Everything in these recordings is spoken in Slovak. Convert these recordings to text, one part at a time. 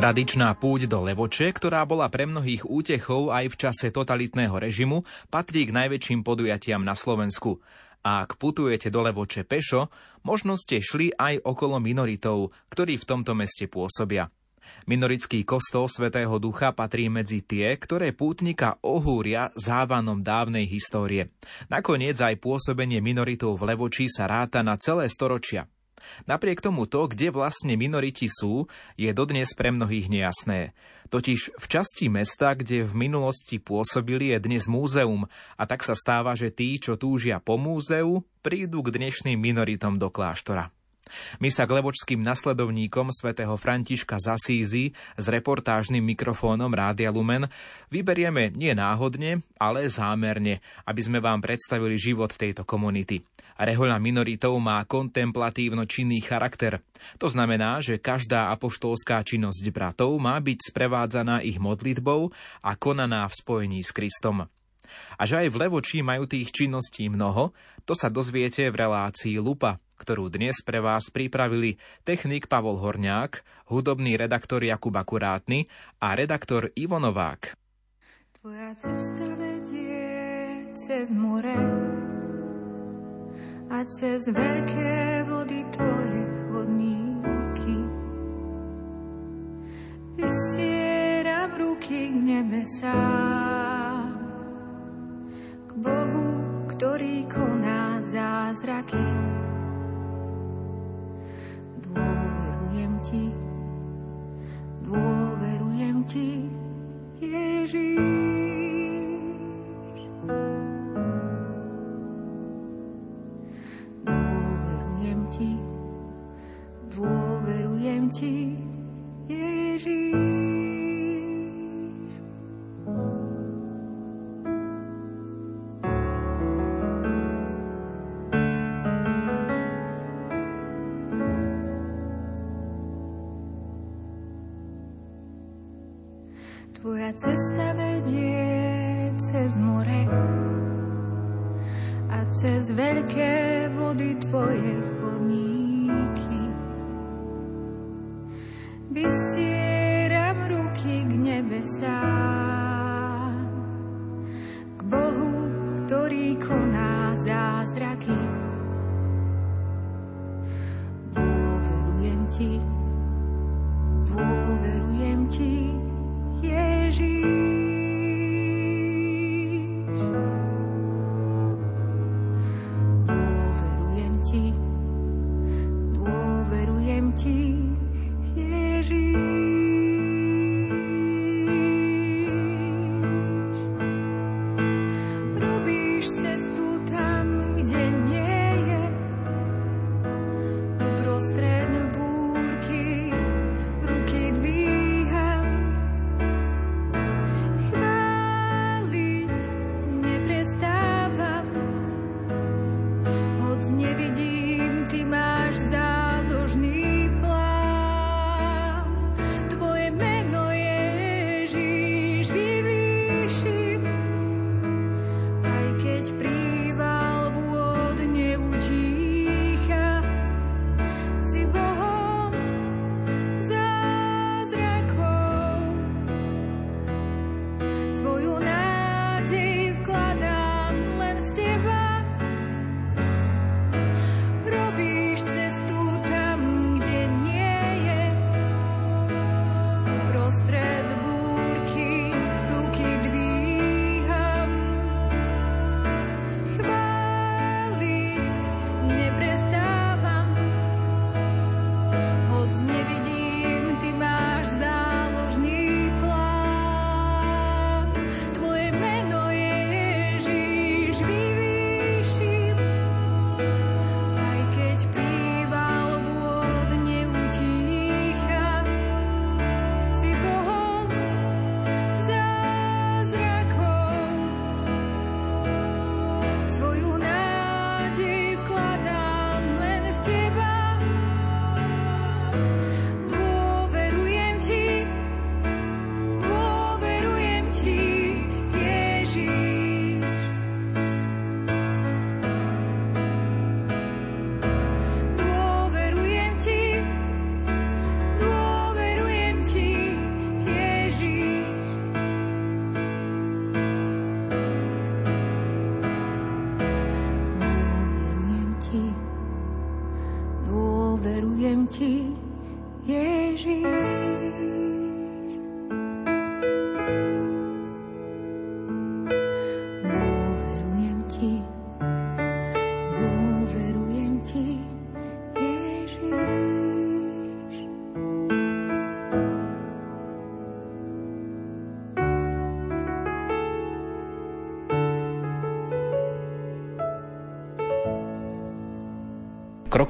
Tradičná púť do Levoče, ktorá bola pre mnohých útechou aj v čase totalitného režimu, patrí k najväčším podujatiam na Slovensku. A ak putujete do Levoče pešo, možno ste šli aj okolo minoritov, ktorí v tomto meste pôsobia. Minorický kostol Svetého Ducha patrí medzi tie, ktoré pútnika ohúria závanom dávnej histórie. Nakoniec aj pôsobenie minoritov v Levoči sa ráta na celé storočia. Napriek tomu to, kde vlastne minoriti sú, je dodnes pre mnohých nejasné. Totiž v časti mesta, kde v minulosti pôsobili, je dnes múzeum a tak sa stáva, že tí, čo túžia po múzeu, prídu k dnešným minoritom do kláštora. My sa k levočským nasledovníkom svätého Františka z Asízy s reportážnym mikrofónom Rádia Lumen vyberieme nie náhodne, ale zámerne, aby sme vám predstavili život tejto komunity. Rehoľa minoritov má kontemplatívno činný charakter. To znamená, že každá apoštolská činnosť bratov má byť sprevádzaná ich modlitbou a konaná v spojení s Kristom. A že aj v Levočí majú tých činností mnoho, to sa dozviete v relácii Lupa, ktorú dnes pre vás pripravili technik Pavol Horňák, hudobný redaktor Jakub Akurátny a redaktor Ivo Novák. Tvoja cesta vedie cez more a cez veľké vody tvoje chodníky. Vystieram ruky k nebesám, k Bohu, ktorý koná zázraky. Dôverujem ti, dôverujem ti, Ježiš. Ti, Ježiš. Tvoja cesta vedie cez more a cez veľké vody tvoje nebesám,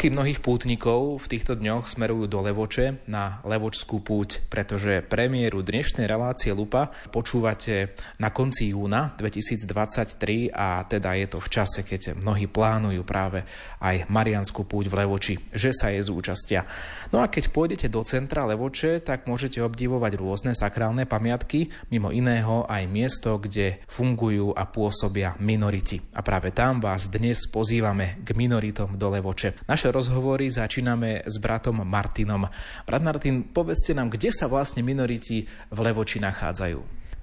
Kroky mnohých pútnikov v týchto dňoch smerujú do Levoče na Levočskú púť, pretože premiéru dnešnej relácie Lupa počúvate na konci júna 2023 a teda je to v čase, keď mnohí plánujú práve aj Marianskú púť v Levoči, že sa je zúčastia. No a keď pôjdete do centra Levoče, tak môžete obdivovať rôzne sakrálne pamiatky, mimo iného aj miesto, kde fungujú a pôsobia minoriti. A práve tam vás dnes pozývame k minoritom do Levoče. Naše rozhovory začíname s bratom Martinom. Brat Martin, povedzte nám, kde sa vlastne minoriti v Levoči nachádzajú?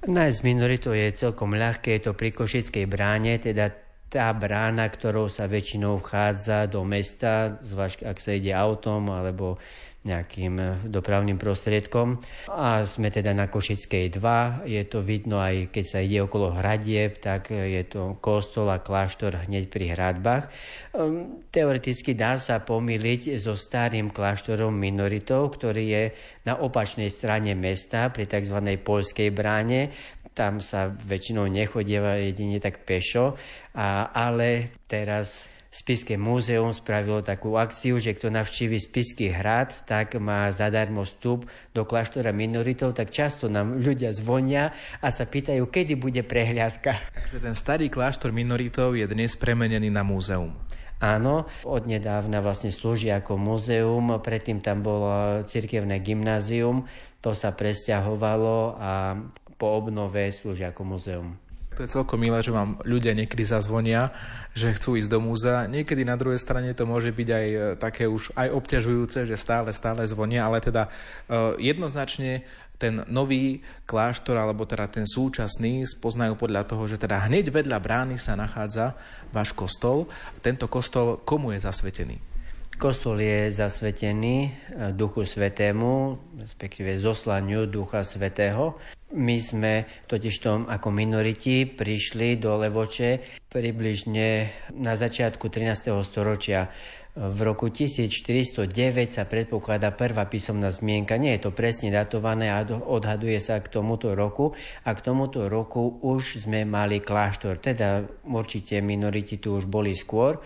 Nájsť minoritu je celkom ľahké, je to pri Košickej bráne, teda tá brána, ktorou sa väčšinou vchádza do mesta, zvlášť ak sa ide autom alebo nejakým eh, dopravným prostriedkom. A sme teda na Košickej 2. Je to vidno aj keď sa ide okolo hradieb, tak eh, je to kostol a kláštor hneď pri hradbách. Ehm, teoreticky dá sa pomýliť so starým kláštorom minoritov, ktorý je na opačnej strane mesta pri tzv. polskej bráne. Tam sa väčšinou nechodieva jedine tak pešo, a, ale teraz Spiské múzeum spravilo takú akciu, že kto navštívi Spisky hrad, tak má zadarmo vstup do kláštora minoritov, tak často nám ľudia zvonia a sa pýtajú, kedy bude prehliadka. Takže ten starý kláštor minoritov je dnes premenený na múzeum. Áno, od nedávna vlastne slúži ako múzeum, predtým tam bolo cirkevné gymnázium, to sa presťahovalo a po obnove slúži ako múzeum. To je celkom milé, že vám ľudia niekedy zazvonia, že chcú ísť do múzea. Niekedy na druhej strane to môže byť aj e, také už aj obťažujúce, že stále, stále zvonia, ale teda uh, jednoznačne ten nový kláštor, alebo teda ten súčasný, spoznajú podľa toho, že teda hneď vedľa brány sa nachádza váš kostol. Tento kostol komu je zasvetený? Kostol je zasvetený e, Duchu Svetému, respektíve zoslaniu Ducha Svetého. My sme totižto ako minoriti prišli do Levoče približne na začiatku 13. storočia. V roku 1409 sa predpokladá prvá písomná zmienka. Nie je to presne datované a odhaduje sa k tomuto roku. A k tomuto roku už sme mali kláštor. Teda určite minoriti tu už boli skôr.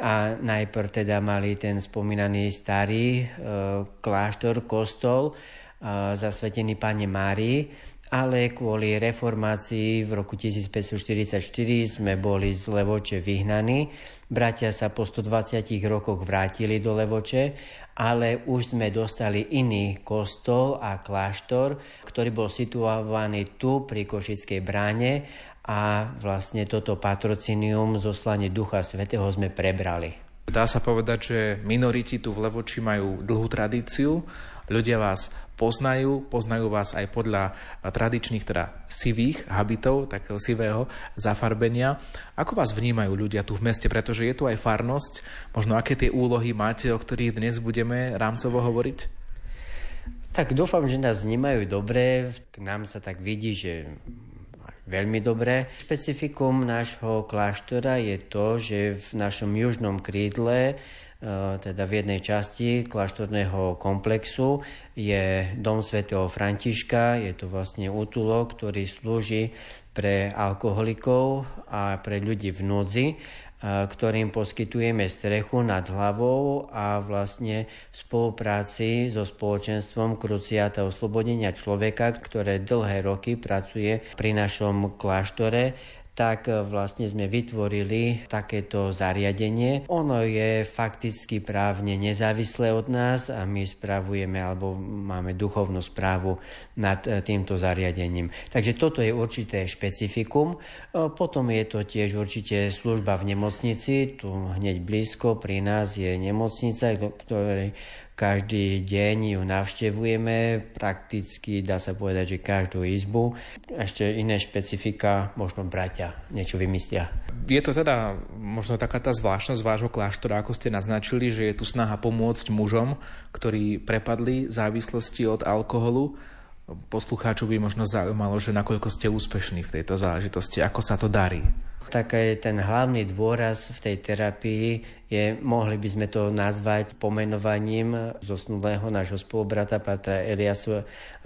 A najprv teda mali ten spomínaný starý e, kláštor, kostol, e, zasvetený Pane Márii ale kvôli reformácii v roku 1544 sme boli z Levoče vyhnaní. Bratia sa po 120 rokoch vrátili do Levoče, ale už sme dostali iný kostol a kláštor, ktorý bol situovaný tu pri Košickej bráne a vlastne toto patrocinium zoslanie Ducha Svetého sme prebrali. Dá sa povedať, že minoriti tu v Levoči majú dlhú tradíciu Ľudia vás poznajú, poznajú vás aj podľa tradičných, teda sivých habitov, takého sivého zafarbenia. Ako vás vnímajú ľudia tu v meste, pretože je tu aj farnosť, možno aké tie úlohy máte, o ktorých dnes budeme rámcovo hovoriť? Tak dúfam, že nás vnímajú dobre. K nám sa tak vidí, že veľmi dobre. Špecifikum nášho kláštora je to, že v našom južnom krídle E, teda v jednej časti kláštorného komplexu je dom svätého Františka, je to vlastne útulok, ktorý slúži pre alkoholikov a pre ľudí v núdzi, ktorým poskytujeme strechu nad hlavou a vlastne v spolupráci so spoločenstvom Kruciáta oslobodenia človeka, ktoré dlhé roky pracuje pri našom kláštore, tak e, vlastne sme vytvorili takéto zariadenie. Ono je fakticky právne nezávislé od nás a my spravujeme alebo máme duchovnú správu nad e, týmto zariadením. Takže toto je určité špecifikum. E, potom je to tiež určite služba v nemocnici. Tu hneď blízko pri nás je nemocnica, ktorej každý deň ju navštevujeme, prakticky dá sa povedať, že každú izbu. Ešte iné špecifika, možno bratia niečo vymyslia. Je to teda možno taká tá zvláštnosť vášho kláštora, ako ste naznačili, že je tu snaha pomôcť mužom, ktorí prepadli závislosti od alkoholu. Poslucháčov by možno zaujímalo, že nakoľko ste úspešní v tejto záležitosti, ako sa to darí. Tak ten hlavný dôraz v tej terapii je, mohli by sme to nazvať pomenovaním zosnulého nášho spolubrata Patra Elias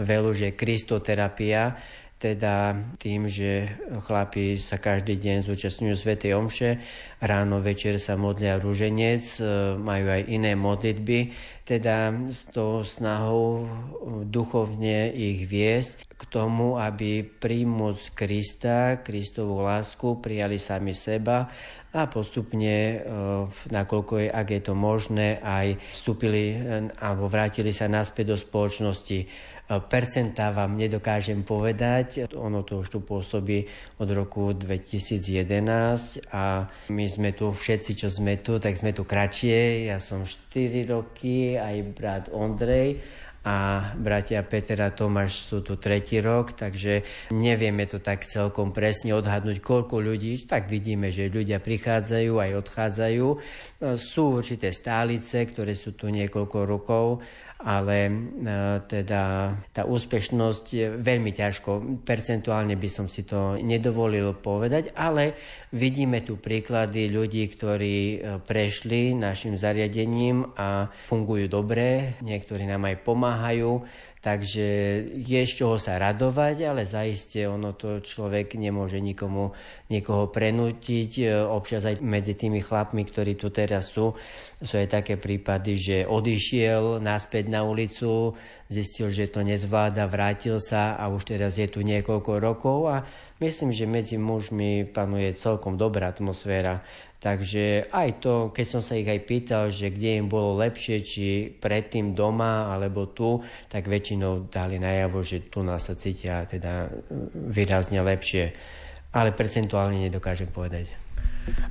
Velu, že kristoterapia, teda tým, že chlapi sa každý deň zúčastňujú Sv. Omše, ráno, večer sa modlia rúženec, e, majú aj iné modlitby, teda s tou snahou duchovne ich viesť k tomu, aby príjmuc Krista, Kristovú lásku, prijali sami seba a postupne, e, nakoľko je, ak je to možné, aj vstúpili e, alebo vrátili sa naspäť do spoločnosti percentá vám nedokážem povedať. Ono to už tu pôsobí od roku 2011 a my sme tu všetci, čo sme tu, tak sme tu kratšie. Ja som 4 roky, aj brat Ondrej a bratia Peter a Tomáš sú tu tretí rok, takže nevieme to tak celkom presne odhadnúť, koľko ľudí, tak vidíme, že ľudia prichádzajú aj odchádzajú. Sú určité stálice, ktoré sú tu niekoľko rokov ale e, teda tá úspešnosť je veľmi ťažko. Percentuálne by som si to nedovolil povedať, ale vidíme tu príklady ľudí, ktorí e, prešli našim zariadením a fungujú dobre, niektorí nám aj pomáhajú. Takže je z čoho sa radovať, ale zaiste ono to človek nemôže nikomu niekoho prenútiť. E, občas aj medzi tými chlapmi, ktorí tu teraz sú, sú aj také prípady, že odišiel naspäť na ulicu, zistil, že to nezvláda, vrátil sa a už teraz je tu niekoľko rokov a myslím, že medzi mužmi panuje celkom dobrá atmosféra. Takže aj to, keď som sa ich aj pýtal, že kde im bolo lepšie, či predtým doma alebo tu, tak väčšinou dali najavo, že tu nás sa cítia teda výrazne lepšie. Ale percentuálne nedokážem povedať.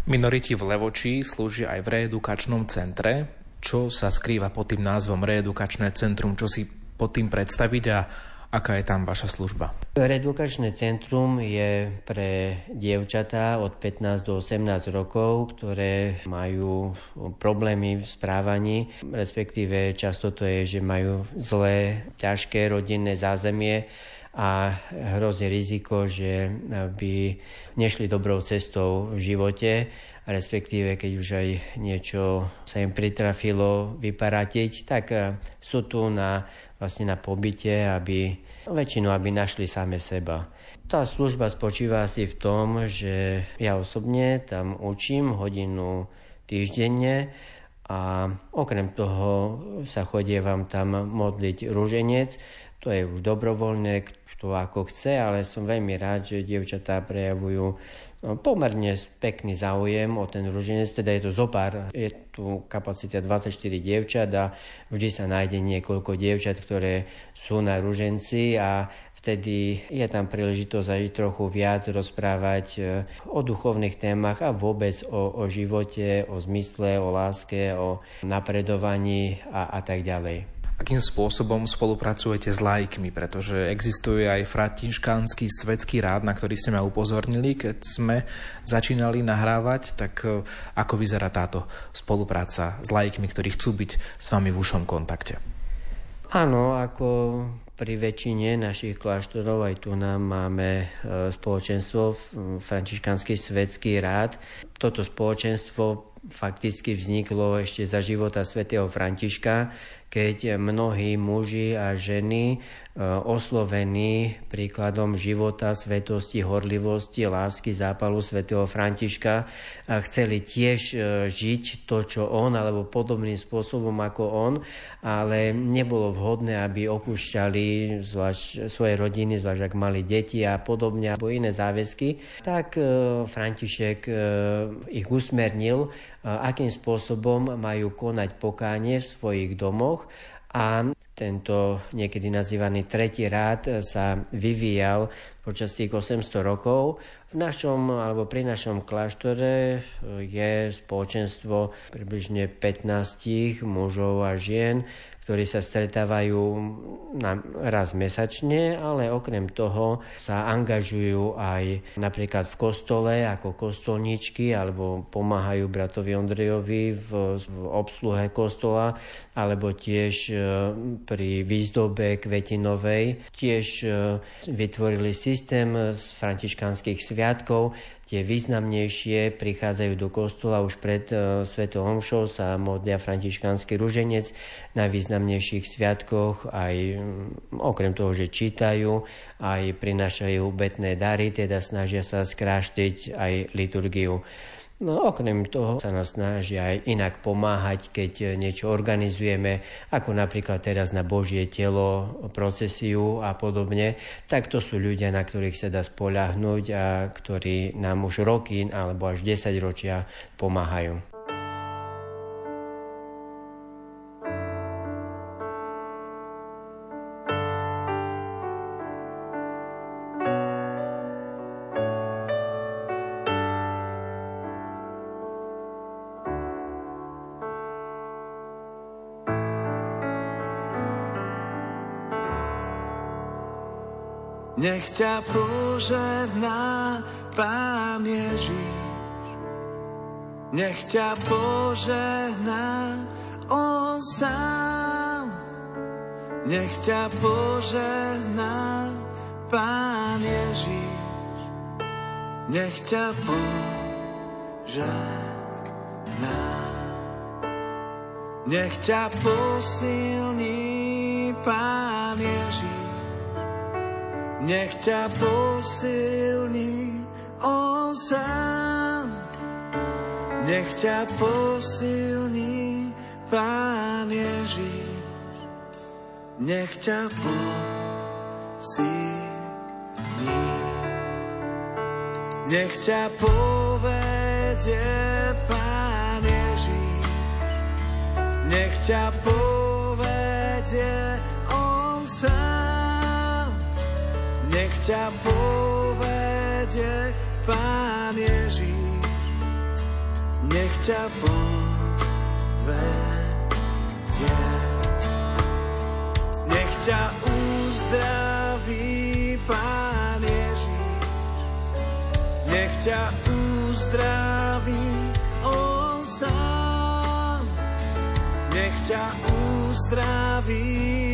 Minoriti v Levoči slúžia aj v reedukačnom centre. Čo sa skrýva pod tým názvom reedukačné centrum? Čo si pod tým predstaviť a Aká je tam vaša služba? Reedukačné centrum je pre dievčatá od 15 do 18 rokov, ktoré majú problémy v správaní, respektíve často to je, že majú zlé, ťažké rodinné zázemie a hrozí riziko, že by nešli dobrou cestou v živote, respektíve keď už aj niečo sa im pritrafilo vyparatiť, tak sú tu na vlastne na pobyte, aby väčšinu, aby našli same seba. Tá služba spočíva asi v tom, že ja osobne tam učím hodinu týždenne a okrem toho sa chodievam tam modliť rúženec. To je už dobrovoľné, kto ako chce, ale som veľmi rád, že dievčatá prejavujú pomerne pekný záujem o ten ruženec, teda je to zopár, je tu kapacita 24 dievčat a vždy sa nájde niekoľko dievčat, ktoré sú na ruženci a vtedy je tam príležitosť aj trochu viac rozprávať e, o duchovných témach a vôbec o, o živote, o zmysle, o láske, o napredovaní a, a tak ďalej akým spôsobom spolupracujete s lajkmi, pretože existuje aj františkánsky svetský rád, na ktorý ste ma upozornili, keď sme začínali nahrávať, tak e, ako vyzerá táto spolupráca s lajkmi, ktorí chcú byť s vami v ušom kontakte? Áno, ako pri väčšine našich kláštorov aj tu nám máme e, spoločenstvo Františkánsky svetský rád. Toto spoločenstvo fakticky vzniklo ešte za života svätého Františka, keď mnohí muži a ženy E, oslovení príkladom života, svetosti, horlivosti, lásky, zápalu svätého Františka a chceli tiež e, žiť to, čo on, alebo podobným spôsobom ako on, ale nebolo vhodné, aby opúšťali zvlášť svoje rodiny, zvlášť ak mali deti a podobne, alebo iné záväzky, tak e, František ich usmernil, akým spôsobom majú konať pokánie v svojich domoch a tento niekedy nazývaný tretí rád sa vyvíjal počas tých 800 rokov. V našom, alebo pri našom kláštore je spoločenstvo približne 15 mužov a žien, ktorí sa stretávajú na, raz mesačne, ale okrem toho sa angažujú aj napríklad v kostole ako kostolničky alebo pomáhajú bratovi Ondrejovi v, v obsluhe kostola alebo tiež e, pri výzdobe kvetinovej. Tiež e, vytvorili systém z františkanských sviatkov, tie významnejšie prichádzajú do kostola už pred uh, Svetou Omšou, sa modlia františkánsky ruženec na významnejších sviatkoch, aj um, okrem toho, že čítajú, aj prinášajú betné dary, teda snažia sa skráštiť aj liturgiu. No okrem toho sa nás snažia aj inak pomáhať, keď niečo organizujeme, ako napríklad teraz na Božie telo, procesiu a podobne, tak to sú ľudia, na ktorých sa dá spoľahnúť a ktorí nám už roky alebo až 10 ročia pomáhajú. Nech ťa požehná Pán Ježiš. Nech ťa požehná On sám. Nech ťa požehná Pán Ježiš. Nech ťa požehná. Nech ťa posilní Pán Ježiš. Nech ťa posilní On sám. Nech ťa posilní Pán Ježiš. Nech ťa posilní. Nech ťa povedie Pán Ježiš. Nech ťa povedie On sám. Nech ťa povedie Pán Ježíš, nech ťa povedie. Nech ťa uzdraví Pán Ježíš, nech ťa uzdraví On sám. Nech ťa uzdraví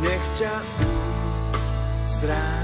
nech ťa uzdraví.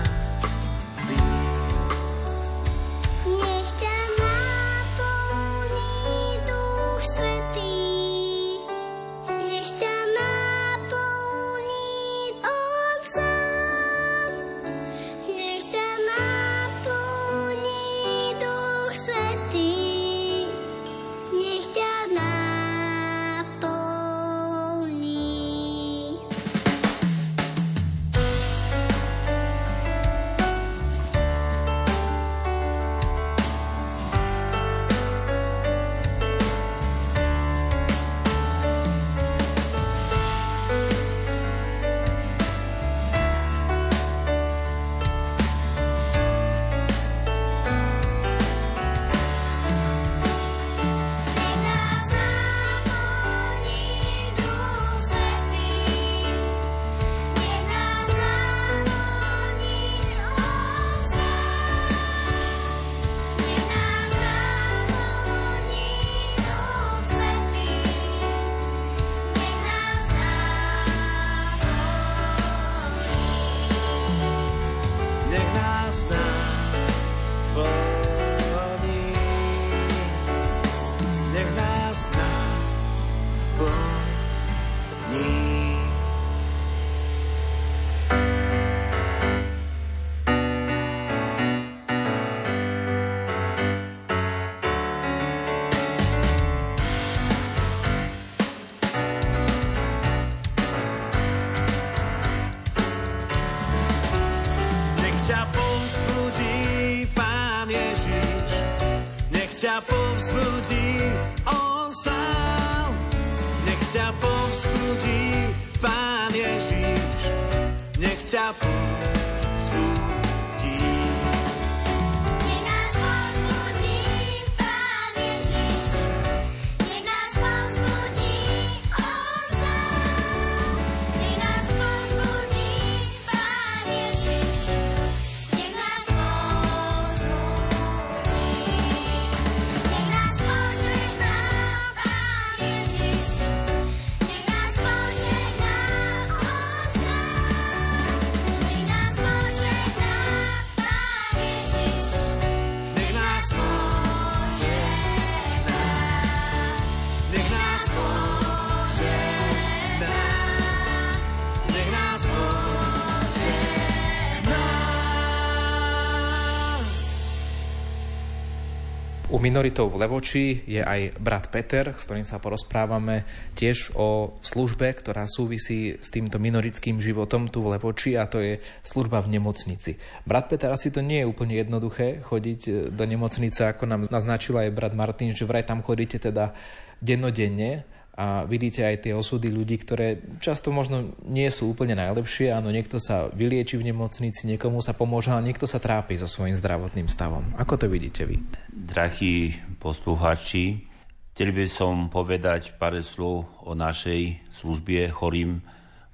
U minoritov v Levoči je aj brat Peter, s ktorým sa porozprávame tiež o službe, ktorá súvisí s týmto minoritským životom tu v Levoči a to je služba v nemocnici. Brat Peter, asi to nie je úplne jednoduché chodiť e, do nemocnice, ako nám naznačil aj brat Martin, že vraj tam chodíte teda dennodenne a vidíte aj tie osudy ľudí, ktoré často možno nie sú úplne najlepšie. Áno, niekto sa vylieči v nemocnici, niekomu sa pomôže, ale niekto sa trápi so svojím zdravotným stavom. Ako to vidíte vy? Drahí poslucháči, chcel by som povedať pár slov o našej službe chorým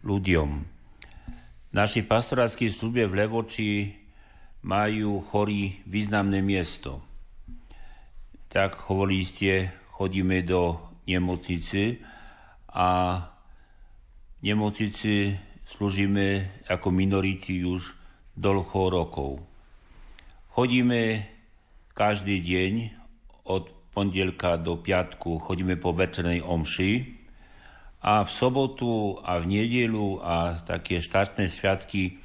ľuďom. V našej pastoráckej službe v Levoči majú chorí významné miesto. Tak hovorili ste, chodíme do nemocnici a nemocnici slúžime ako minority už dlho rokov. Chodíme každý deň od pondelka do piatku, chodíme po večernej omši a v sobotu a v nedelu a také štátne sviatky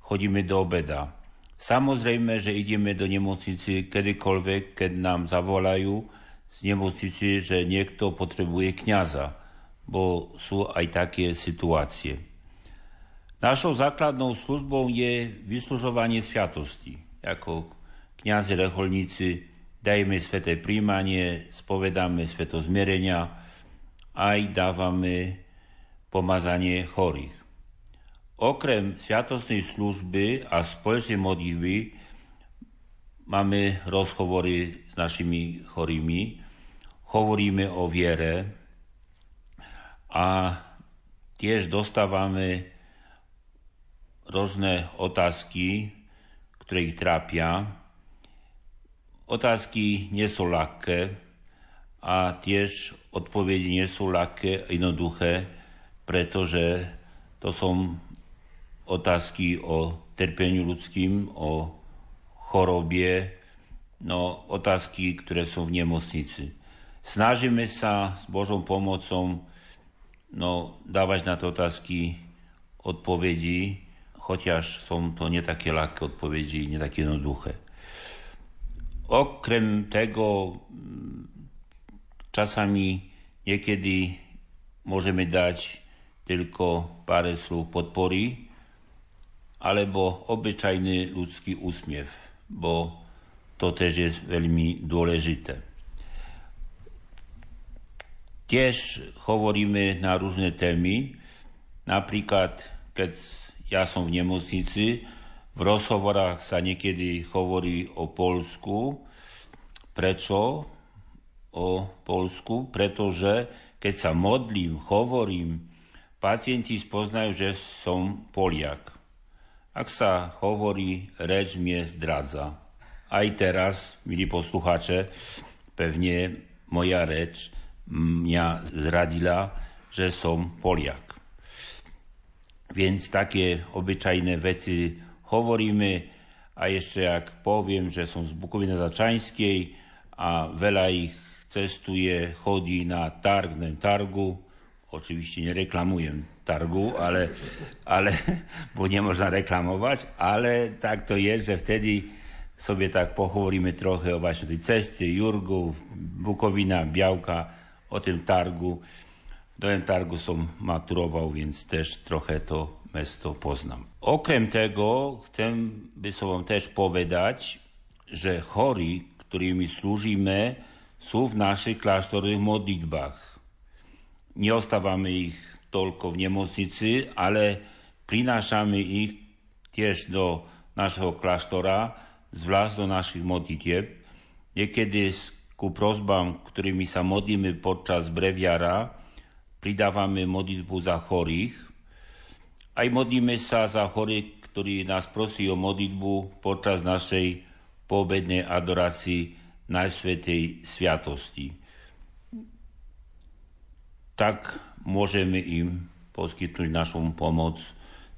chodíme do obeda. Samozrejme, že ideme do nemocnici kedykoľvek, keď nám zavolajú, z nemocnici, že niekto potrebuje kňaza, bo sú aj také situácie. Našou základnou službou je vyslužovanie sviatosti. Ako kňazi reholníci dajme sveté príjmanie, spovedáme svetozmierenia, aj dávame pomazanie chorých. Okrem sviatostnej služby a spoločnej modlitby máme rozhovory s našimi chorými, hovoríme o viere a tiež dostávame rôzne otázky, ktoré ich trápia. Otázky nie sú ľahké a tiež odpovede nie sú ľahké, jednoduché, pretože to sú otázky o trpeniu ľudským, o chorobie, no otázky, ktoré sú v nemocnici. Snažíme sa s Božou pomocou no, dávať na to otázky odpovedí, choťaž som to nie také ľahké odpovedí, nie také jednoduché. Okrem tego mm, časami niekedy môžeme dať tylko pár slov podpory alebo obyčajný ľudský úsmiev, bo to tež je veľmi dôležité. Tiež hovoríme na rôzne témy. Napríklad, keď ja som v nemocnici, v rozhovorách sa niekedy hovorí o Polsku. Prečo o Polsku? Pretože keď sa modlím, hovorím, pacienti spoznajú, že som Poliak. Ak sa hovorí, reč mi zdradza. Aj teraz, milí posluchače, pevne moja reč mňa zradila, že som Poliak. Więc také obyčajné veci hovoríme a ešte ak poviem, že som z Bukoviny Začańskiej a veľa ich cestuje, chodí na targ, na targu, oczywiście nie reklamuję targu, ale, ale bo nie można reklamować, ale tak to jest, że wtedy sobie tak pohovoríme trochę o właśnie tej cesty, Jurgu, Bukowina, Białka, o tym targu. Do tym targu som maturował, więc też trochę to mesto poznam. Okrem tego chcę by som też powiedzieć, że chorí, którymi służymy, są w naszych klasztornych modlitbach. Nie ostawamy ich tylko w niemocnicy, ale przynoszamy ich też do naszego klasztora, zwłaszcza do naszych modlitev. Niekiedy ku prozbám, ktorými sa modlíme počas breviara, pridávame modlitbu za chorých. Aj modlíme sa za chorých, ktorí nás prosí o modlitbu počas našej poobednej adorácii Najsvetej Sviatosti. Tak môžeme im poskytnúť našu pomoc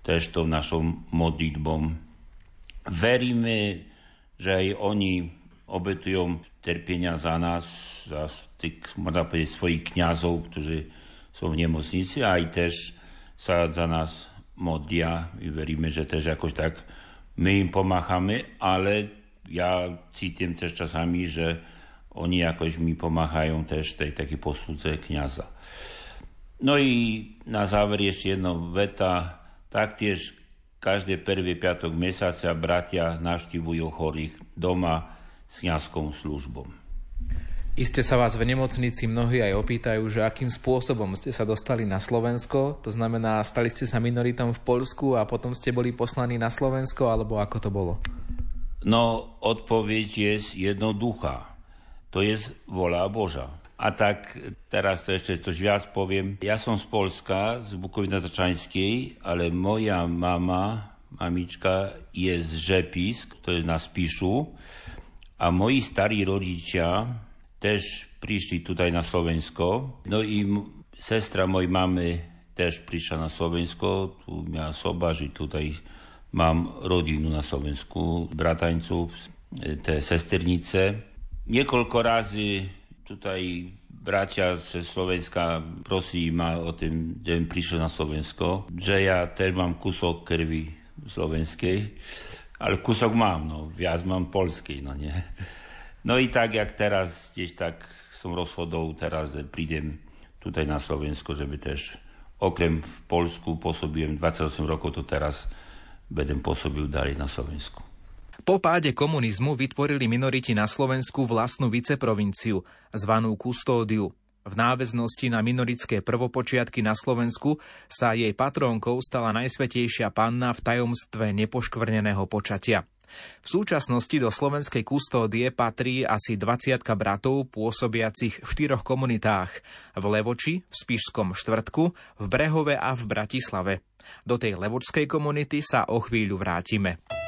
tež to našom modlitbom. Veríme, že aj oni obetujú terpienia za nás, za tých, možno povedať, svojich kňazov, ktorí sú v nemocnici a aj tež sa za nás modlia. My veríme, že tež akož tak my im pomáhame, ale ja cítim tež časami, že oni jakoś mi pomagają też tej takiej posłudze kniaza. No i na záver ešte jedna veta. Taktiež každý prvý piatok mesiaca bratia navštívujú chorých doma s kniazskou službou. Iste sa vás v nemocnici mnohí aj opýtajú, že akým spôsobom ste sa dostali na Slovensko, to znamená, stali ste sa minoritom v Polsku a potom ste boli poslaní na Slovensko, alebo ako to bolo? No, odpoveď je jednoduchá. To je vola Boža. A tak teraz to ešte coś viac poviem. Ja som z Polska, z Bukoviny Tačanskej, ale moja mama, mamička, je z Žepisk, to je na Spišu. A moji starí rodičia też prišli tutaj na Slovensko. No i sestra mojej mamy też prišla na Slovensko. Tu miała soba, že tutaj mam rodinu na Slovensku, bratańców, te sesternice. Niekoľko razy tutaj bracia ze Slovenska prosili ma o tym, żebym prišiel na Slovensko, że ja też mam kusok krwi slovenskej, ale kusok mam, no, viac mam polskiej, no nie. No i tak jak teraz gdzieś tak som rozhodol teraz, prídem tutaj na Slovensko, żeby też okrem v Polsku pôsobím 28 rokov, to teraz budem pôsobil ďalej na Slovensku. Po páde komunizmu vytvorili minoriti na Slovensku vlastnú viceprovinciu, zvanú Kustódiu. V náväznosti na minoritské prvopočiatky na Slovensku sa jej patrónkou stala najsvetejšia panna v tajomstve nepoškvrneného počatia. V súčasnosti do slovenskej kustódie patrí asi 20 bratov pôsobiacich v štyroch komunitách v Levoči, v Spišskom štvrtku, v Brehove a v Bratislave. Do tej levočskej komunity sa o chvíľu vrátime.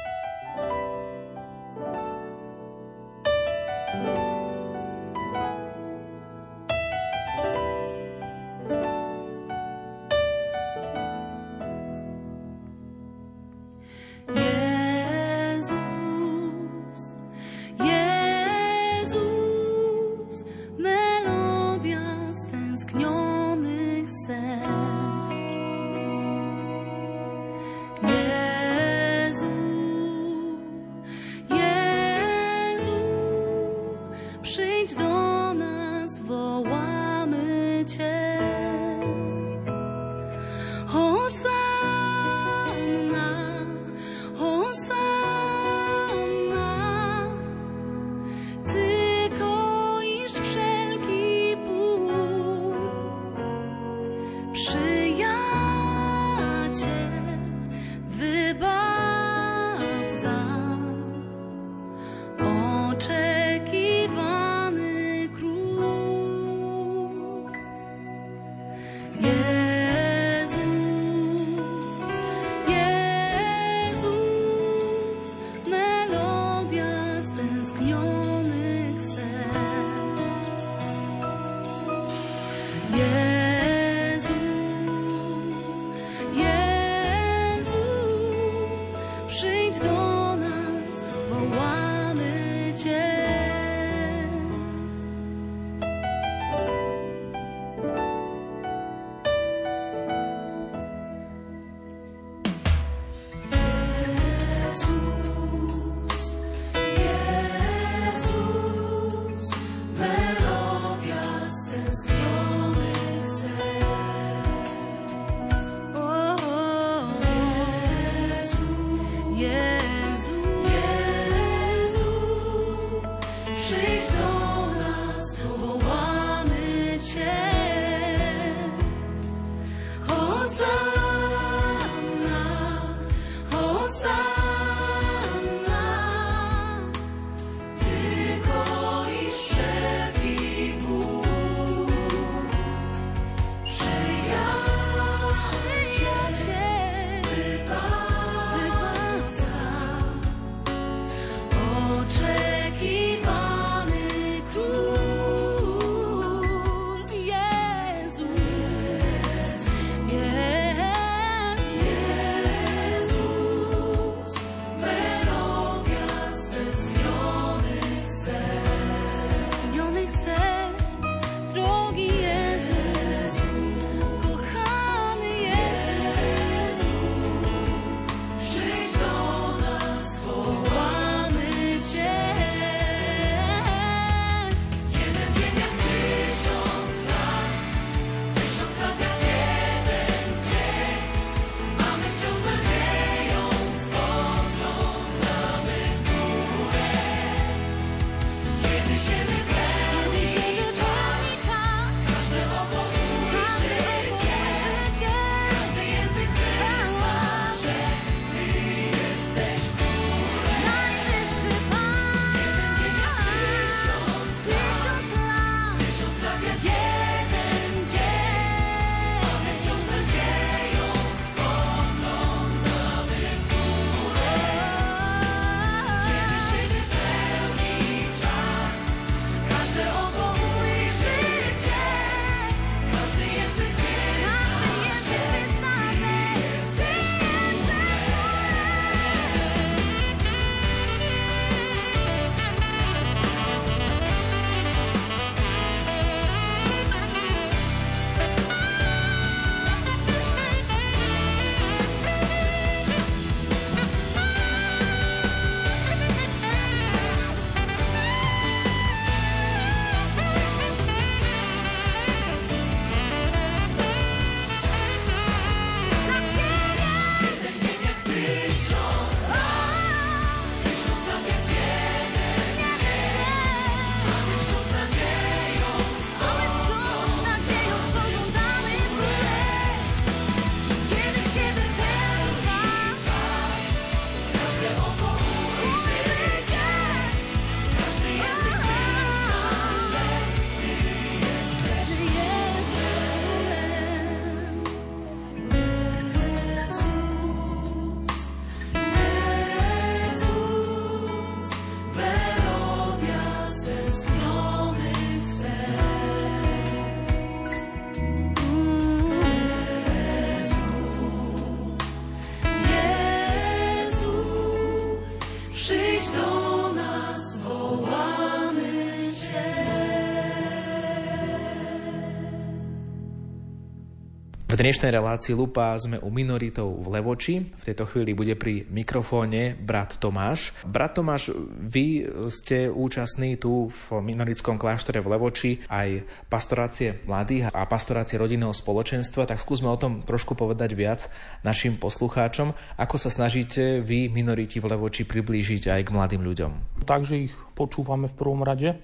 V dnešnej relácii Lupa sme u minoritov v Levoči. V tejto chvíli bude pri mikrofóne brat Tomáš. Brat Tomáš, vy ste účastní tu v minorickom kláštore v Levoči aj pastorácie mladých a pastorácie rodinného spoločenstva, tak skúsme o tom trošku povedať viac našim poslucháčom. Ako sa snažíte vy, minoriti v Levoči, priblížiť aj k mladým ľuďom? Takže ich počúvame v prvom rade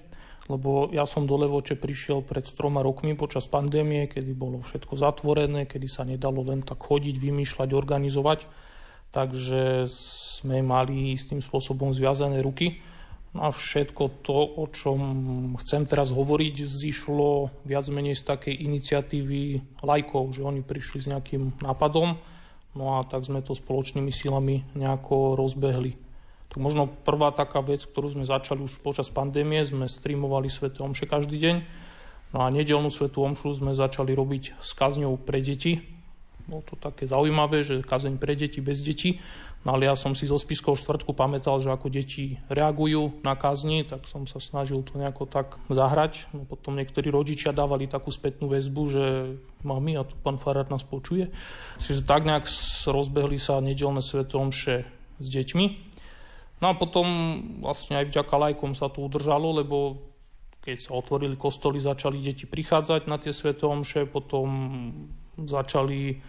lebo ja som do Levoče prišiel pred troma rokmi počas pandémie, kedy bolo všetko zatvorené, kedy sa nedalo len tak chodiť, vymýšľať, organizovať. Takže sme mali istým spôsobom zviazané ruky. No a všetko to, o čom chcem teraz hovoriť, zišlo viac menej z takej iniciatívy lajkov, že oni prišli s nejakým nápadom, no a tak sme to spoločnými silami nejako rozbehli. Tak možno prvá taká vec, ktorú sme začali už počas pandémie, sme streamovali Sveté Omše každý deň. No a nedelnú Svetú Omšu sme začali robiť s kazňou pre deti. Bolo to také zaujímavé, že kazeň pre deti bez detí. No ale ja som si zo spiskov štvrtku pamätal, že ako deti reagujú na kazni, tak som sa snažil to nejako tak zahrať. No potom niektorí rodičia dávali takú spätnú väzbu, že mami, a tu pán Farár nás počuje. Čiže tak nejak rozbehli sa nedelné Sveté Omše s deťmi. No a potom vlastne aj vďaka lajkom sa to udržalo, lebo keď sa otvorili kostoly, začali deti prichádzať na tie sveté potom začali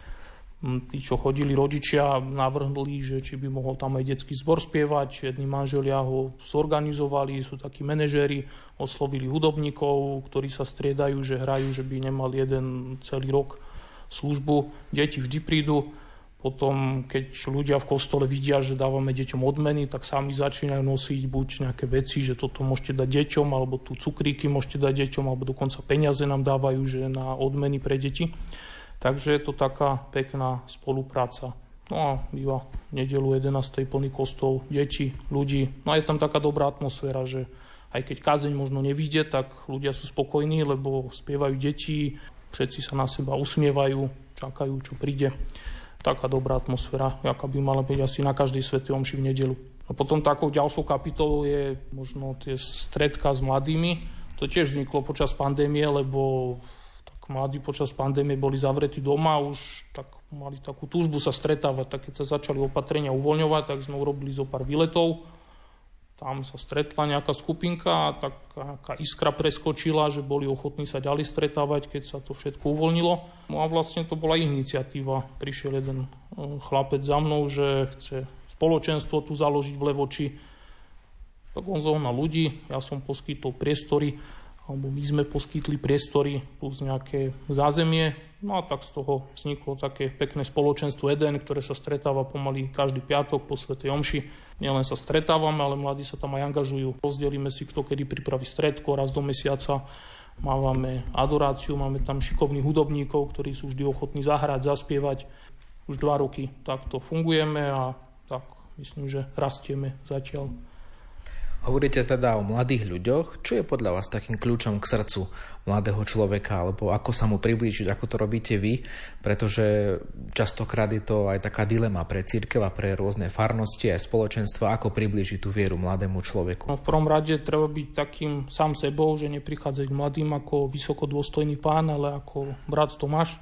hm, tí, čo chodili rodičia, navrhli, že či by mohol tam aj detský zbor spievať. Jedni manželia ho zorganizovali, sú takí manažéri, oslovili hudobníkov, ktorí sa striedajú, že hrajú, že by nemal jeden celý rok službu. Deti vždy prídu. Potom, keď ľudia v kostole vidia, že dávame deťom odmeny, tak sami začínajú nosiť buď nejaké veci, že toto môžete dať deťom, alebo tu cukríky môžete dať deťom, alebo dokonca peniaze nám dávajú že na odmeny pre deti. Takže je to taká pekná spolupráca. No a býva nedelu 11. plný kostol, deti, ľudí. No a je tam taká dobrá atmosféra, že aj keď kázeň možno nevíde, tak ľudia sú spokojní, lebo spievajú deti, všetci sa na seba usmievajú, čakajú, čo príde taká dobrá atmosféra, aká by mala byť asi na každej svetej omši v nedelu. A potom takou ďalšou kapitolou je možno tie stredka s mladými. To tiež vzniklo počas pandémie, lebo tak mladí počas pandémie boli zavretí doma, už tak mali takú túžbu sa stretávať. Tak keď sa začali opatrenia uvoľňovať, tak sme urobili zo pár výletov tam sa stretla nejaká skupinka a taká iskra preskočila, že boli ochotní sa ďalej stretávať, keď sa to všetko uvoľnilo. No a vlastne to bola ich iniciatíva. Prišiel jeden e, chlapec za mnou, že chce spoločenstvo tu založiť v Levoči. Tak on zohnal ľudí, ja som poskytol priestory, alebo my sme poskytli priestory plus nejaké zázemie. No a tak z toho vzniklo také pekné spoločenstvo Eden, ktoré sa stretáva pomaly každý piatok po Svetej Omši nielen sa stretávame, ale mladí sa tam aj angažujú. Rozdelíme si, kto kedy pripraví stredko, raz do mesiaca máme adoráciu, máme tam šikovných hudobníkov, ktorí sú vždy ochotní zahrať, zaspievať. Už dva roky takto fungujeme a tak myslím, že rastieme zatiaľ. Hovoríte teda o mladých ľuďoch. Čo je podľa vás takým kľúčom k srdcu mladého človeka, alebo ako sa mu priblížiť, ako to robíte vy? Pretože častokrát je to aj taká dilema pre církev a pre rôzne farnosti aj spoločenstva, ako priblížiť tú vieru mladému človeku. No, v prvom rade treba byť takým sám sebou, že neprichádzať mladým ako vysokodôstojný pán, ale ako brat Tomáš.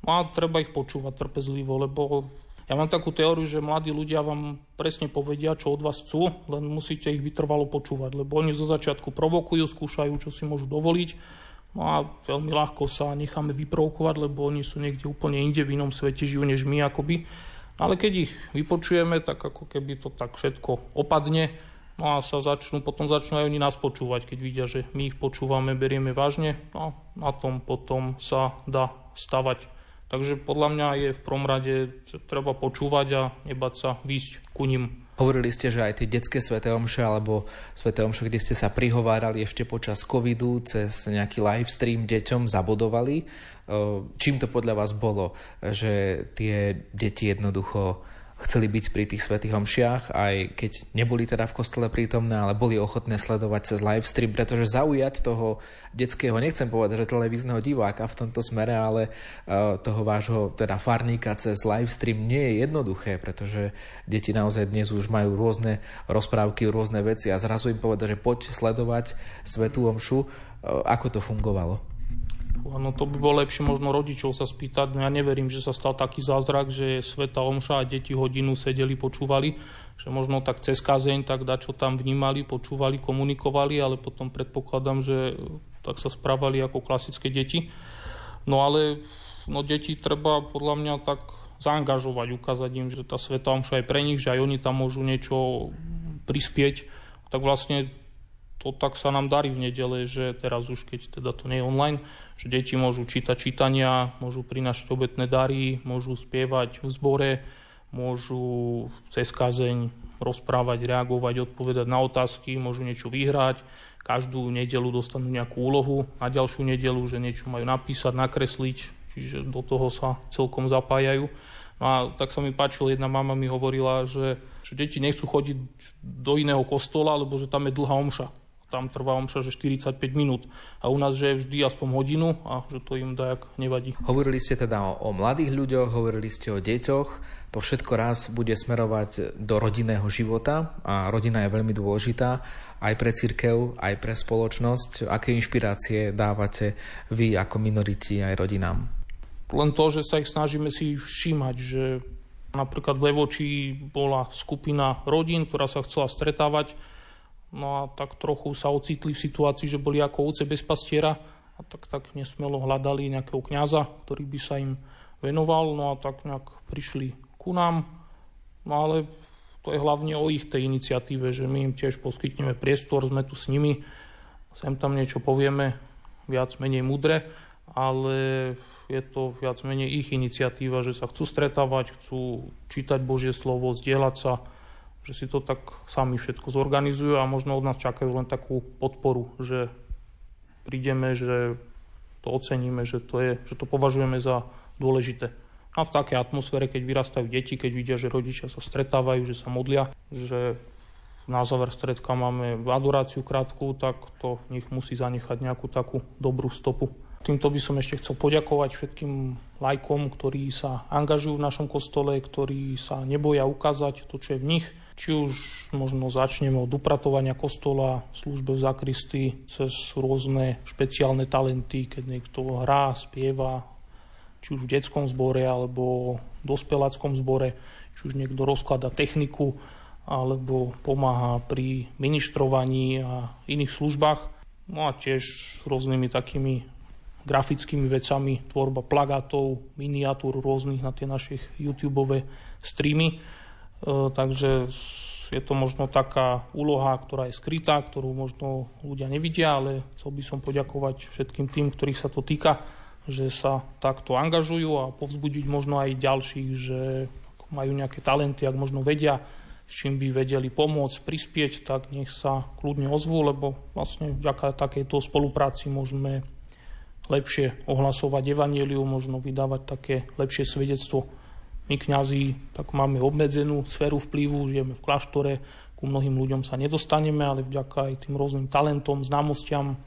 No a treba ich počúvať trpezlivo, lebo ja mám takú teóriu, že mladí ľudia vám presne povedia, čo od vás chcú, len musíte ich vytrvalo počúvať, lebo oni zo začiatku provokujú, skúšajú, čo si môžu dovoliť. No a veľmi ľahko sa necháme vyprovokovať, lebo oni sú niekde úplne inde v inom svete žijú než my akoby. Ale keď ich vypočujeme, tak ako keby to tak všetko opadne, no a sa začnú, potom začnú aj oni nás počúvať, keď vidia, že my ich počúvame, berieme vážne, no na tom potom sa dá stavať Takže podľa mňa je v prvom rade treba počúvať a nebať sa výsť ku ním. Hovorili ste, že aj tie detské sveté omše alebo sveté omše, kde ste sa prihovárali ešte počas covidu cez nejaký live stream deťom zabodovali. Čím to podľa vás bolo, že tie deti jednoducho chceli byť pri tých svetých homšiach, aj keď neboli teda v kostole prítomné, ale boli ochotné sledovať cez live stream, pretože zaujať toho detského, nechcem povedať, že televízneho diváka v tomto smere, ale uh, toho vášho teda farníka cez live stream nie je jednoduché, pretože deti naozaj dnes už majú rôzne rozprávky, rôzne veci a zrazu im povedať, že poď sledovať svetú omšu, uh, ako to fungovalo? No to by bolo lepšie možno rodičov sa spýtať. No ja neverím, že sa stal taký zázrak, že Sveta Omša a deti hodinu sedeli, počúvali. Že možno tak cez kazeň, tak da čo tam vnímali, počúvali, komunikovali, ale potom predpokladám, že tak sa správali ako klasické deti. No ale no deti treba podľa mňa tak zaangažovať, ukázať im, že tá Sveta Omša je pre nich, že aj oni tam môžu niečo prispieť. Tak vlastne to tak sa nám darí v nedele, že teraz už keď teda to nie je online, že deti môžu čítať čítania, môžu prinašať obetné dary, môžu spievať v zbore, môžu cez kazeň rozprávať, reagovať, odpovedať na otázky, môžu niečo vyhrať, každú nedelu dostanú nejakú úlohu, na ďalšiu nedelu, že niečo majú napísať, nakresliť, čiže do toho sa celkom zapájajú. No a tak sa mi páčilo, jedna mama mi hovorila, že, že deti nechcú chodiť do iného kostola, lebo že tam je dlhá omša tam trvá omša, že 45 minút. A u nás, že je vždy aspoň hodinu a že to im dajak nevadí. Hovorili ste teda o, o mladých ľuďoch, hovorili ste o deťoch. To všetko raz bude smerovať do rodinného života a rodina je veľmi dôležitá aj pre církev, aj pre spoločnosť. Aké inšpirácie dávate vy ako minoriti aj rodinám? Len to, že sa ich snažíme si všímať, že napríklad v Levoči bola skupina rodín, ktorá sa chcela stretávať No a tak trochu sa ocitli v situácii, že boli ako ovce bez pastiera a tak, tak nesmelo hľadali nejakého kňaza, ktorý by sa im venoval. No a tak nejak prišli ku nám. No ale to je hlavne o ich tej iniciatíve, že my im tiež poskytneme priestor, sme tu s nimi, sem tam niečo povieme, viac menej mudre, ale je to viac menej ich iniciatíva, že sa chcú stretávať, chcú čítať Božie slovo, zdieľať sa, že si to tak sami všetko zorganizujú a možno od nás čakajú len takú podporu, že prídeme, že to oceníme, že to, je, že to považujeme za dôležité. A v takej atmosfére, keď vyrastajú deti, keď vidia, že rodičia sa stretávajú, že sa modlia, že na záver stredka máme adoráciu krátku, tak to nich musí zanechať nejakú takú dobrú stopu. Týmto by som ešte chcel poďakovať všetkým lajkom, ktorí sa angažujú v našom kostole, ktorí sa neboja ukázať to, čo je v nich, či už možno začneme od upratovania kostola, službe v zakristy, cez rôzne špeciálne talenty, keď niekto hrá, spieva, či už v detskom zbore alebo v dospeláckom zbore, či už niekto rozklada techniku alebo pomáha pri ministrovaní a iných službách. No a tiež s rôznymi takými grafickými vecami, tvorba plagátov, miniatúr rôznych na tie naše YouTube streamy. E, takže je to možno taká úloha, ktorá je skrytá, ktorú možno ľudia nevidia, ale chcel by som poďakovať všetkým tým, ktorých sa to týka, že sa takto angažujú a povzbudiť možno aj ďalších, že majú nejaké talenty, ak možno vedia, s čím by vedeli pomôcť, prispieť, tak nech sa kľudne ozvú, lebo vlastne vďaka takejto spolupráci môžeme lepšie ohlasovať evanieliu, možno vydávať také lepšie svedectvo my kňazi tak máme obmedzenú sféru vplyvu, žijeme v kláštore, ku mnohým ľuďom sa nedostaneme, ale vďaka aj tým rôznym talentom, známostiam,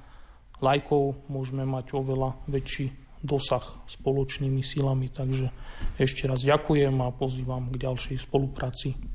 lajkov môžeme mať oveľa väčší dosah spoločnými silami. Takže ešte raz ďakujem a pozývam k ďalšej spolupráci.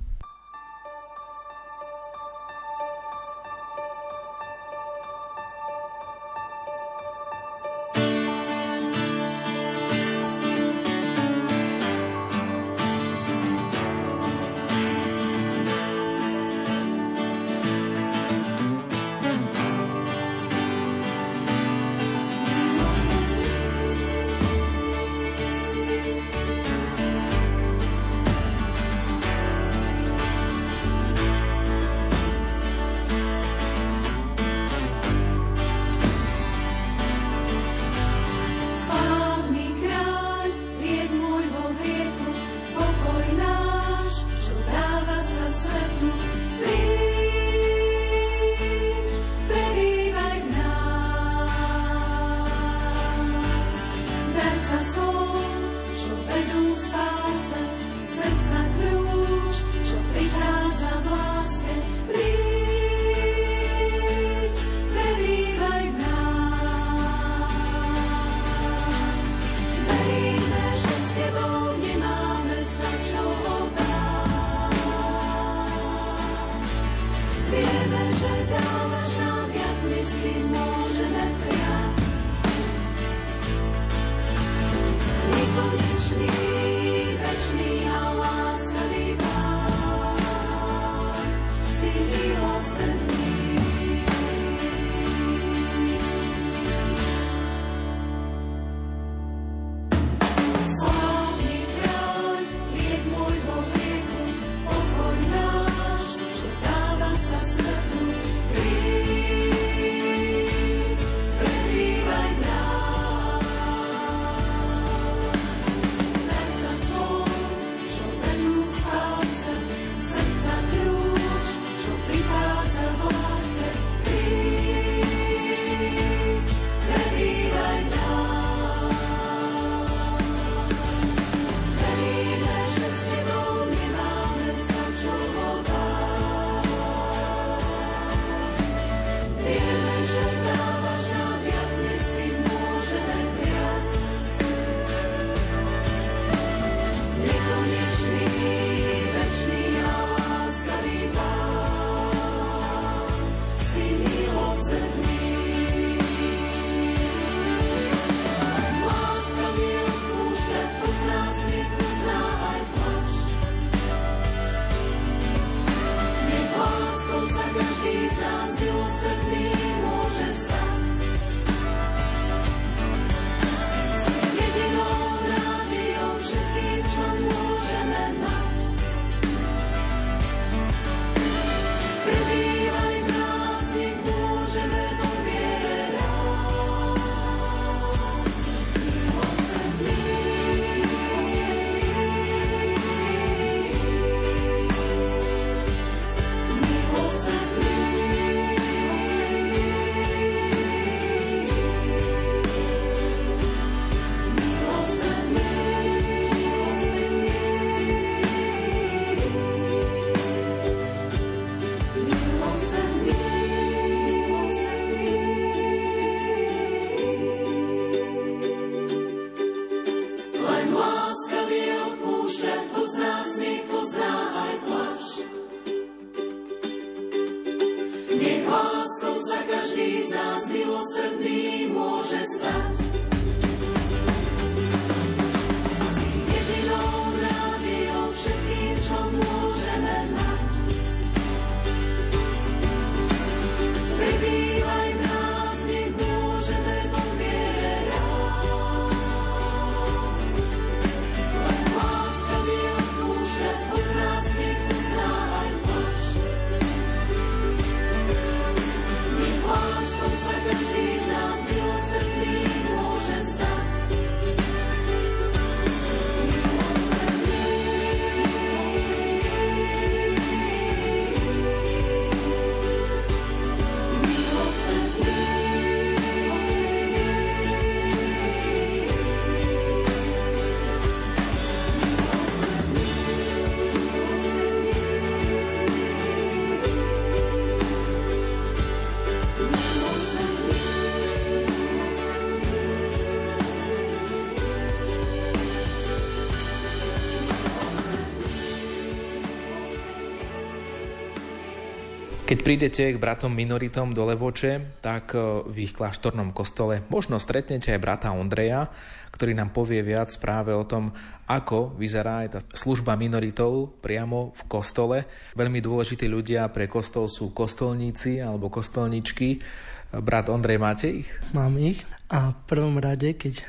Keď prídete k bratom minoritom do Levoče, tak e, v ich kláštornom kostole možno stretnete aj brata Ondreja, ktorý nám povie viac práve o tom, ako vyzerá aj tá služba minoritov priamo v kostole. Veľmi dôležití ľudia pre kostol sú kostolníci alebo kostolničky. Brat Ondrej, máte ich? Mám ich a v prvom rade, keď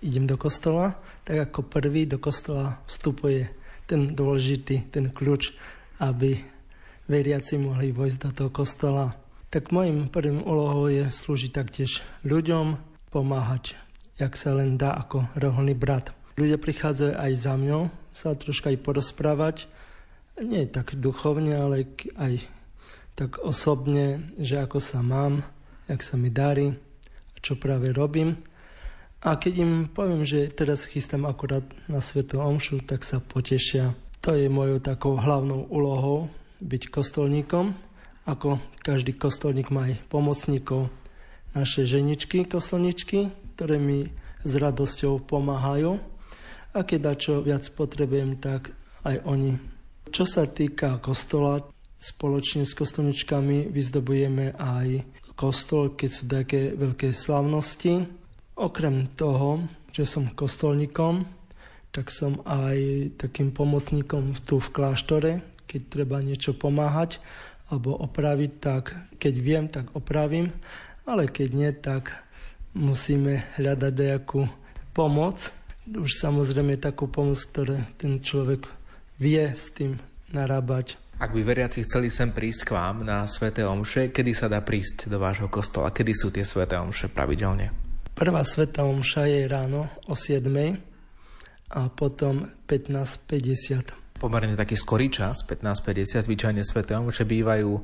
idem do kostola, tak ako prvý do kostola vstupuje ten dôležitý, ten kľúč, aby veriaci mohli vojsť do toho kostola. Tak môjim prvým úlohou je slúžiť taktiež ľuďom, pomáhať, jak sa len dá ako roholný brat. Ľudia prichádzajú aj za mňou, sa troška aj porozprávať, nie tak duchovne, ale aj tak osobne, že ako sa mám, jak sa mi darí, čo práve robím. A keď im poviem, že teraz chystám akurát na Svetu Omšu, tak sa potešia. To je mojou takou hlavnou úlohou, byť kostolníkom, ako každý kostolník má aj pomocníkov, naše ženičky, kostolničky, ktoré mi s radosťou pomáhajú. A keď čo viac potrebujem, tak aj oni. Čo sa týka kostola, spoločne s kostolničkami vyzdobujeme aj kostol, keď sú také veľké slavnosti. Okrem toho, že som kostolníkom, tak som aj takým pomocníkom tu v kláštore, keď treba niečo pomáhať alebo opraviť, tak keď viem, tak opravím, ale keď nie, tak musíme hľadať nejakú pomoc. Už samozrejme takú pomoc, ktoré ten človek vie s tým narábať. Ak by veriaci chceli sem prísť k vám na Svete Omše, kedy sa dá prísť do vášho kostola? Kedy sú tie Svete Omše pravidelne? Prvá Sveta Omša je ráno o 7 a potom 15.50 pomerne taký skorý čas, 15.50, zvyčajne sveté omše bývajú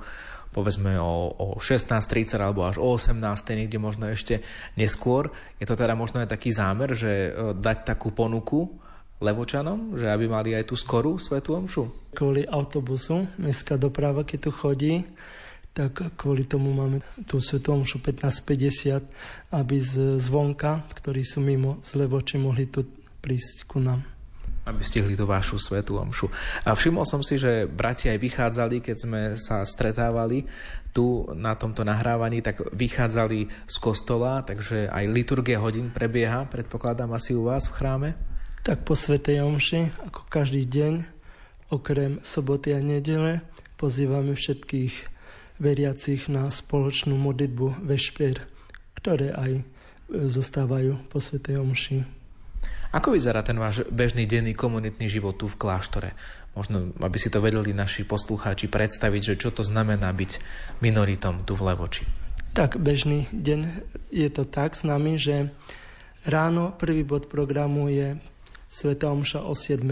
povedzme o, o 16.30 alebo až o 18. niekde možno ešte neskôr. Je to teda možno aj taký zámer, že e, dať takú ponuku Levočanom, že aby mali aj tú skorú svetú omšu? Kvôli autobusu, mestská doprava, keď tu chodí, tak kvôli tomu máme tú svetú omšu 15.50, aby z zvonka, ktorí sú mimo z Levoče, mohli tu prísť ku nám aby stihli tú vašu svetú omšu. A všimol som si, že bratia aj vychádzali, keď sme sa stretávali tu na tomto nahrávaní, tak vychádzali z kostola, takže aj liturgia hodín prebieha, predpokladám asi u vás v chráme? Tak po svetej omši, ako každý deň, okrem soboty a nedele, pozývame všetkých veriacich na spoločnú modlitbu vešpier, ktoré aj e, zostávajú po svetej omši. Ako vyzerá ten váš bežný denný komunitný život tu v kláštore? Možno, aby si to vedeli naši poslucháči predstaviť, že čo to znamená byť minoritom tu v Levoči. Tak, bežný deň je to tak s nami, že ráno prvý bod programu je Sveta Omša o 7.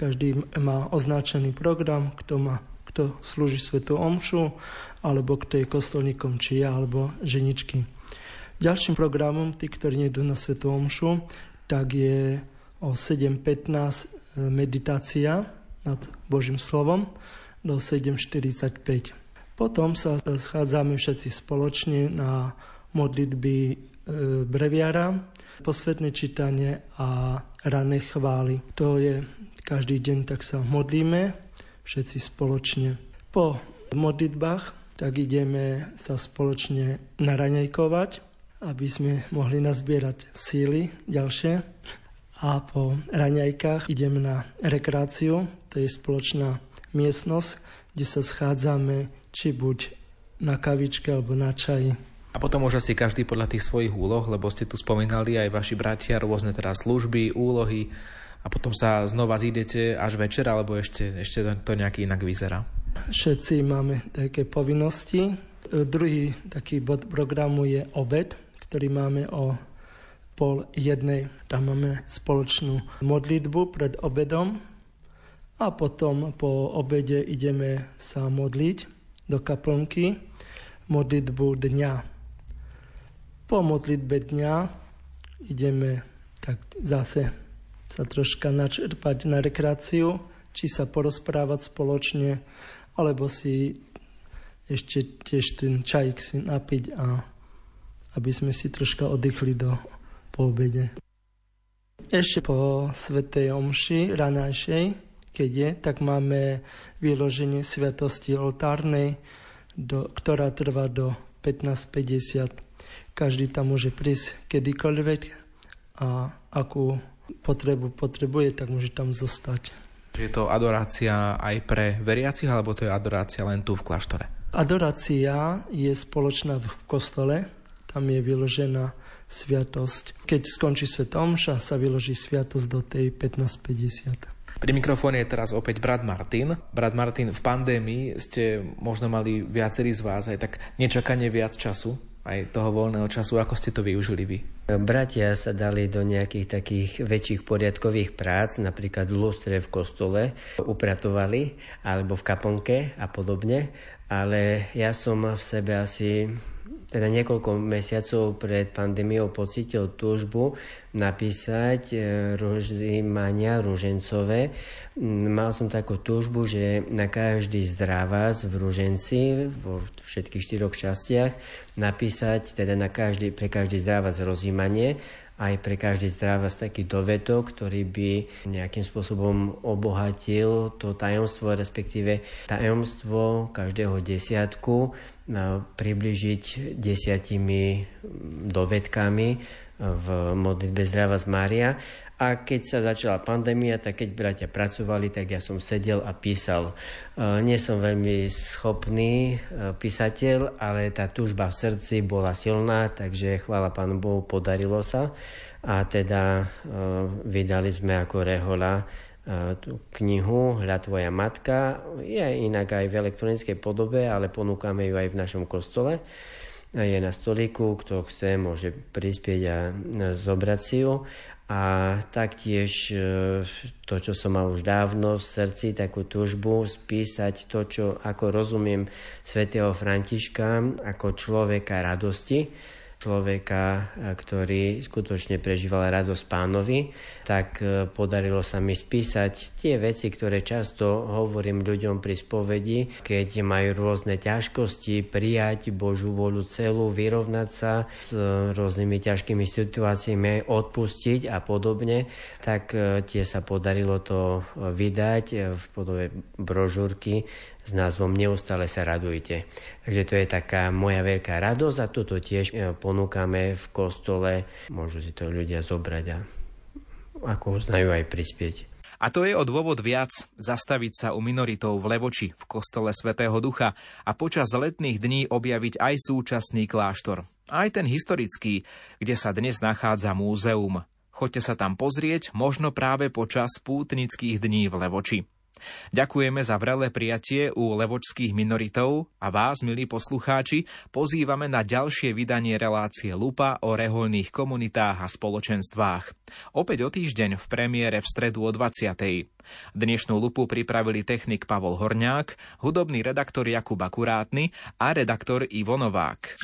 Každý má označený program, kto má kto slúži Svetu Omšu, alebo kto je kostolníkom, či ja, alebo ženičky. Ďalším programom, tí, ktorí nejdú na Svetu Omšu, tak je o 7.15 e, meditácia nad Božím slovom do 7.45. Potom sa schádzame všetci spoločne na modlitby e, breviara, posvetné čítanie a rané chvály. To je každý deň, tak sa modlíme všetci spoločne. Po modlitbách tak ideme sa spoločne naraňajkovať, aby sme mohli nazbierať síly ďalšie. A po raňajkách ideme na rekreáciu, to je spoločná miestnosť, kde sa schádzame či buď na kavičke alebo na čaji. A potom už asi každý podľa tých svojich úloh, lebo ste tu spomínali aj vaši bratia, rôzne teda služby, úlohy a potom sa znova zídete až večer, alebo ešte, ešte to nejaký inak vyzerá? Všetci máme také povinnosti. Druhý taký bod programu je obed, ktorý máme o pol jednej. Tam máme spoločnú modlitbu pred obedom a potom po obede ideme sa modliť do kaplnky modlitbu dňa. Po modlitbe dňa ideme tak zase sa troška načerpať na rekreáciu, či sa porozprávať spoločne, alebo si ešte tiež ten čajík si napiť a aby sme si troška oddychli do poobede. Ešte po Svetej Omši ranajšej, keď je, tak máme vyloženie sviatosti oltárnej, do, ktorá trvá do 15.50. Každý tam môže prísť kedykoľvek a akú potrebu potrebuje, tak môže tam zostať. Je to adorácia aj pre veriacich, alebo to je adorácia len tu v kláštore? Adorácia je spoločná v kostole, tam je vyložená sviatosť. Keď skončí svetomša, sa vyloží sviatosť do tej 15.50. Pri mikrofóne je teraz opäť brat Martin. Brat Martin, v pandémii ste možno mali viacerí z vás aj tak nečakanie viac času aj toho voľného času. Ako ste to využili vy? Bratia sa dali do nejakých takých väčších poriadkových prác, napríklad v lustre v kostole, upratovali, alebo v kaponke a podobne. Ale ja som v sebe asi teda niekoľko mesiacov pred pandémiou pocitil túžbu napísať e, rozímania ružencové. Mm, mal som takú túžbu, že na každý zdravás v ruženci, vo všetkých štyroch častiach, napísať teda na každý, pre každý zdravás rozímanie aj pre každý zdravás taký dovetok, ktorý by nejakým spôsobom obohatil to tajomstvo, respektíve tajomstvo každého desiatku približiť desiatimi dovedkami v modlitbe Zdravá z Mária. A keď sa začala pandémia, tak keď bratia pracovali, tak ja som sedel a písal. E, nie som veľmi schopný e, písateľ, ale tá túžba v srdci bola silná, takže chvála Pánu Bohu, podarilo sa. A teda e, vydali sme ako rehola tú knihu Hľa tvoja matka. Je inak aj v elektronickej podobe, ale ponúkame ju aj v našom kostole. Je na stolíku, kto chce, môže prispieť a zobrať si ju. A taktiež e, to, čo som mal už dávno v srdci, takú túžbu spísať to, čo ako rozumiem svätého Františka ako človeka radosti človeka, ktorý skutočne prežíval radosť pánovi, tak e, podarilo sa mi spísať tie veci, ktoré často hovorím ľuďom pri spovedi, keď majú rôzne ťažkosti, prijať Božú volu celú, vyrovnať sa s rôznymi ťažkými situáciami, odpustiť a podobne, tak e, tie sa podarilo to vydať v podobe brožúrky s názvom Neustále sa radujte. Takže to je taká moja veľká radosť a toto tiež e, ponúkame v kostole. Môžu si to ľudia zobrať a ako znajú aj prispieť. A to je o dôvod viac zastaviť sa u minoritov v Levoči v kostole Svetého Ducha a počas letných dní objaviť aj súčasný kláštor. Aj ten historický, kde sa dnes nachádza múzeum. Choďte sa tam pozrieť, možno práve počas pútnických dní v Levoči. Ďakujeme za vrelé prijatie u levočských minoritov a vás, milí poslucháči, pozývame na ďalšie vydanie relácie Lupa o reholných komunitách a spoločenstvách. Opäť o týždeň v premiére v stredu o 20. Dnešnú lupu pripravili technik Pavol Horňák, hudobný redaktor Jakub Akurátny a redaktor Ivo Novák.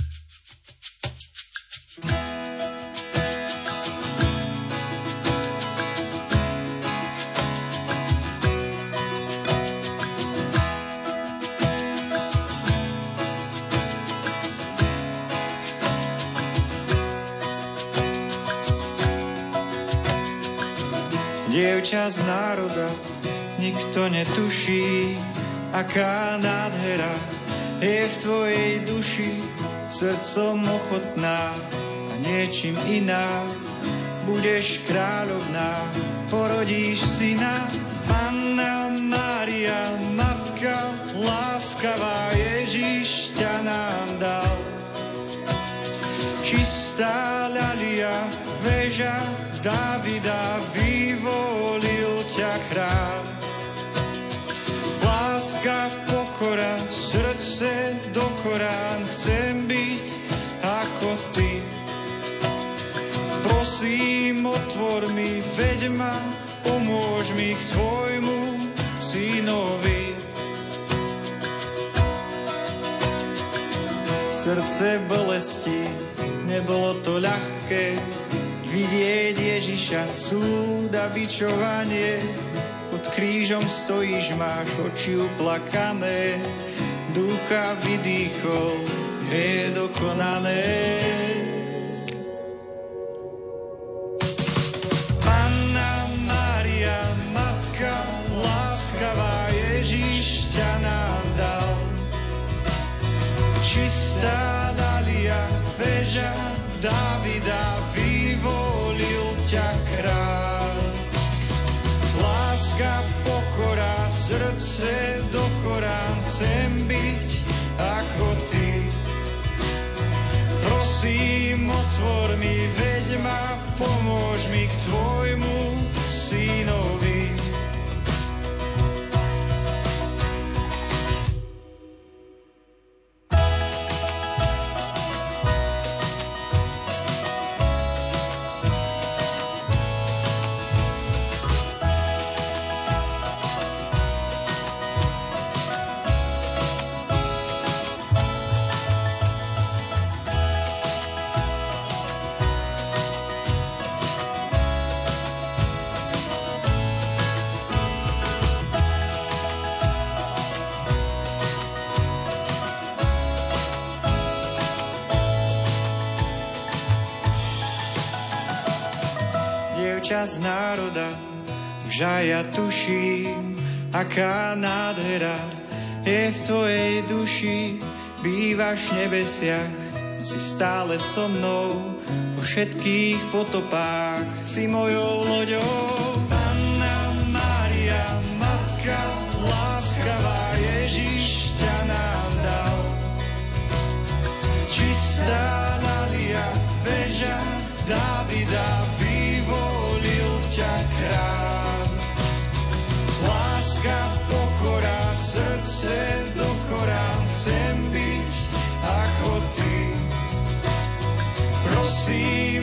Dievča z národa, nikto netuší, aká nádhera je v tvojej duši, srdcom ochotná a niečím iná. Budeš kráľovná, porodíš syna, Panna Mária, matka láskavá, Ježiš ťa nám dal. Čistá ľalia, veža Davida, vyvolil ťa kráľ. Láska, pokora, srdce do Korán, chcem byť ako ty. Prosím, otvor mi, veď ma, pomôž mi k tvojmu synovi. Srdce bolesti, nebolo to ľahké, Vidieť Ježiša súd a bičovanie, pod krížom stojíš, máš oči uplakané, ducha vydýchol, je dokonané. Chcem byť ako ty. Prosím, otvor mi, veď ma, pomôž mi k tvojmu synovi. Dievča z národa, už aj ja tuším, aká nádhera je v tvojej duši. Bývaš v nebesiach, si stále so mnou, po všetkých potopách si mojou loďou. Panna Mária, Matka, láskavá Ježiš ťa nám dal. Čistá Nadia, veža Davida, ťa. Láska, pokora, srdce do korán, chcem byť ako ty. Prosím,